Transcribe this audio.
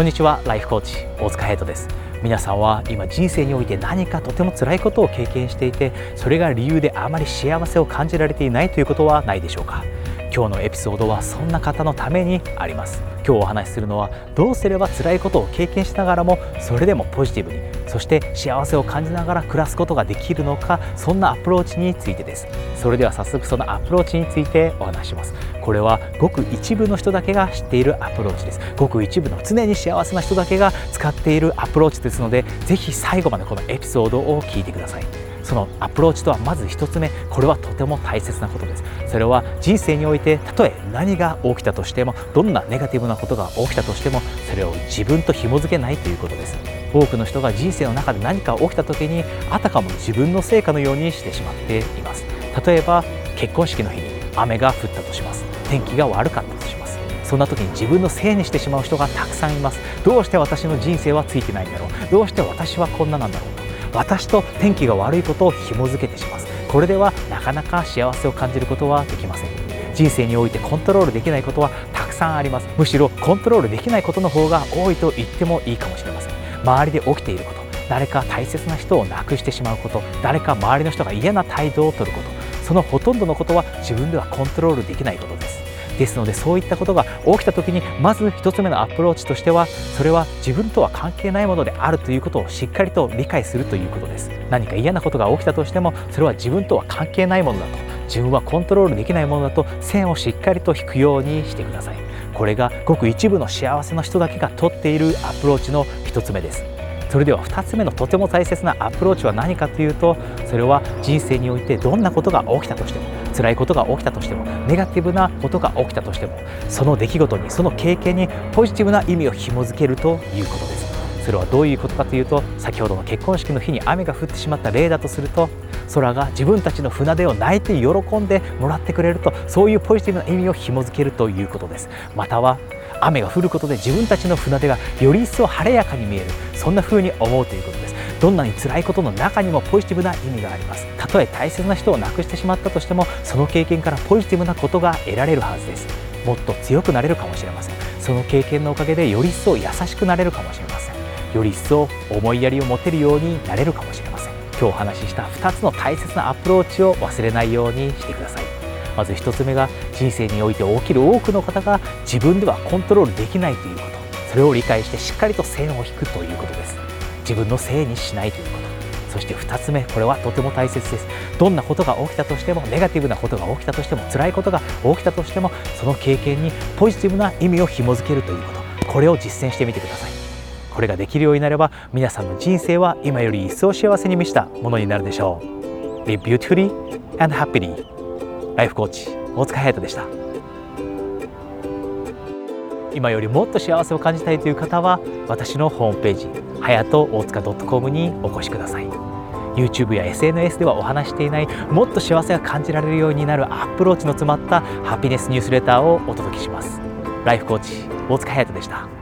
こんにちはライフコーチ大塚ヘイトです。皆さんは今人生において何かとても辛いことを経験していてそれが理由であまり幸せを感じられていないということはないでしょうか。今日のエピソードはそんな方のためにあります。今日お話しするのはどうすれば辛いことを経験しながらもそれでもポジティブにそして幸せを感じながら暮らすことができるのかそんなアプローチについてです。それでは早速そのアプローチについてお話します。これはごく一部の人だけが知っているアプローチです。ごく一部の常に幸せな人だけが使っているアプローチですのでぜひ最後までこのエピソードを聞いてください。そのアプローチとはまず1つ目。これはとても大切なことです。それは人生においてたとえ何が起きたとしてもどんなネガティブなことが起きたとしてもそれを自分と紐づけないということです。多くの人が人生の中で何か起きた時にあたかも自分のせいかのようにしてしまっています。例えば結婚式の日に雨が降ったとします。天気が悪かったとします。そんな時に自分のせいにしてしまう人がたくさんいます。どうして私の人生はついてないんだろう。どうして私はこんななんだろう。私と天気が悪いことを紐づけてしまうこれではなかなか幸せを感じることはできません。人生においてコントロールできないことはたくさんあります。むしろコントロールできないことの方が多いと言ってもいいかもしれません。周りで起きていること誰か大切な人を亡くしてしまうこと誰か周りの人が嫌な態度をとることそのほとんどのことは自分ではコントロールできないことです。ですのでそういったことが起きた時にまず1つ目のアプローチとしてはそれは自分とは関係ないものであるということをしっかりと理解するということです。何か嫌なことが起きたとしてもそれは自分とは関係ないものだと自分はコントロールできないものだと線をしっかりと引くようにしてください。これがごく一部の幸せな人だけがとっているアプローチの1つ目です。それでは2つ目のとても大切なアプローチは何かというとそれは人生においてどんなことが起きたとしても辛いことが起きたとしてもネガティブなことが起きたとしてもその出来事にその経験にポジティブな意味を紐づけるということです。それはどういうことかというと先ほどの結婚式の日に雨が降ってしまった例だとすると空が自分たちの船出を泣いて喜んでもらってくれるとそういうポジティブな意味を紐づけるということです。または雨が降ることで自分たちの船出がより一層晴れやかに見える。そんな風に思うということです。どんなに辛いことの中にもポジティブな意味があります。たとえ大切な人を亡くしてしまったとしてもその経験からポジティブなことが得られるはずです。もっと強くなれるかもしれません。その経験のおかげでより一層優しくなれるかもしれません。より一層思いやりを持てるようになれるかもしれません。今日お話しした2つの大切なアプローチを忘れないようにしてください。まず1つ目が人生において起きる多くの方が自分ではコントロールできないということ。それを理解してしっかりと線を引くということです。自分のせいにしないということ。そして2つ目これはとても大切です。どんなことが起きたとしてもネガティブなことが起きたとしても辛いことが起きたとしてもその経験にポジティブな意味を紐づけるということ。これを実践してみてください。これができるようになれば皆さんの人生は今より一層幸せに満ちたものになるでしょう。Live beautifully and happily. ライフコーチ大塚隼人でした。今よりもっと幸せを感じたいという方は私のホームページはやと大塚 .com にお越しください。YouTube や SNS ではお話していないもっと幸せが感じられるようになるアプローチの詰まったハピネスニュースレターをお届けします。ライフコーチ大塚隼人でした。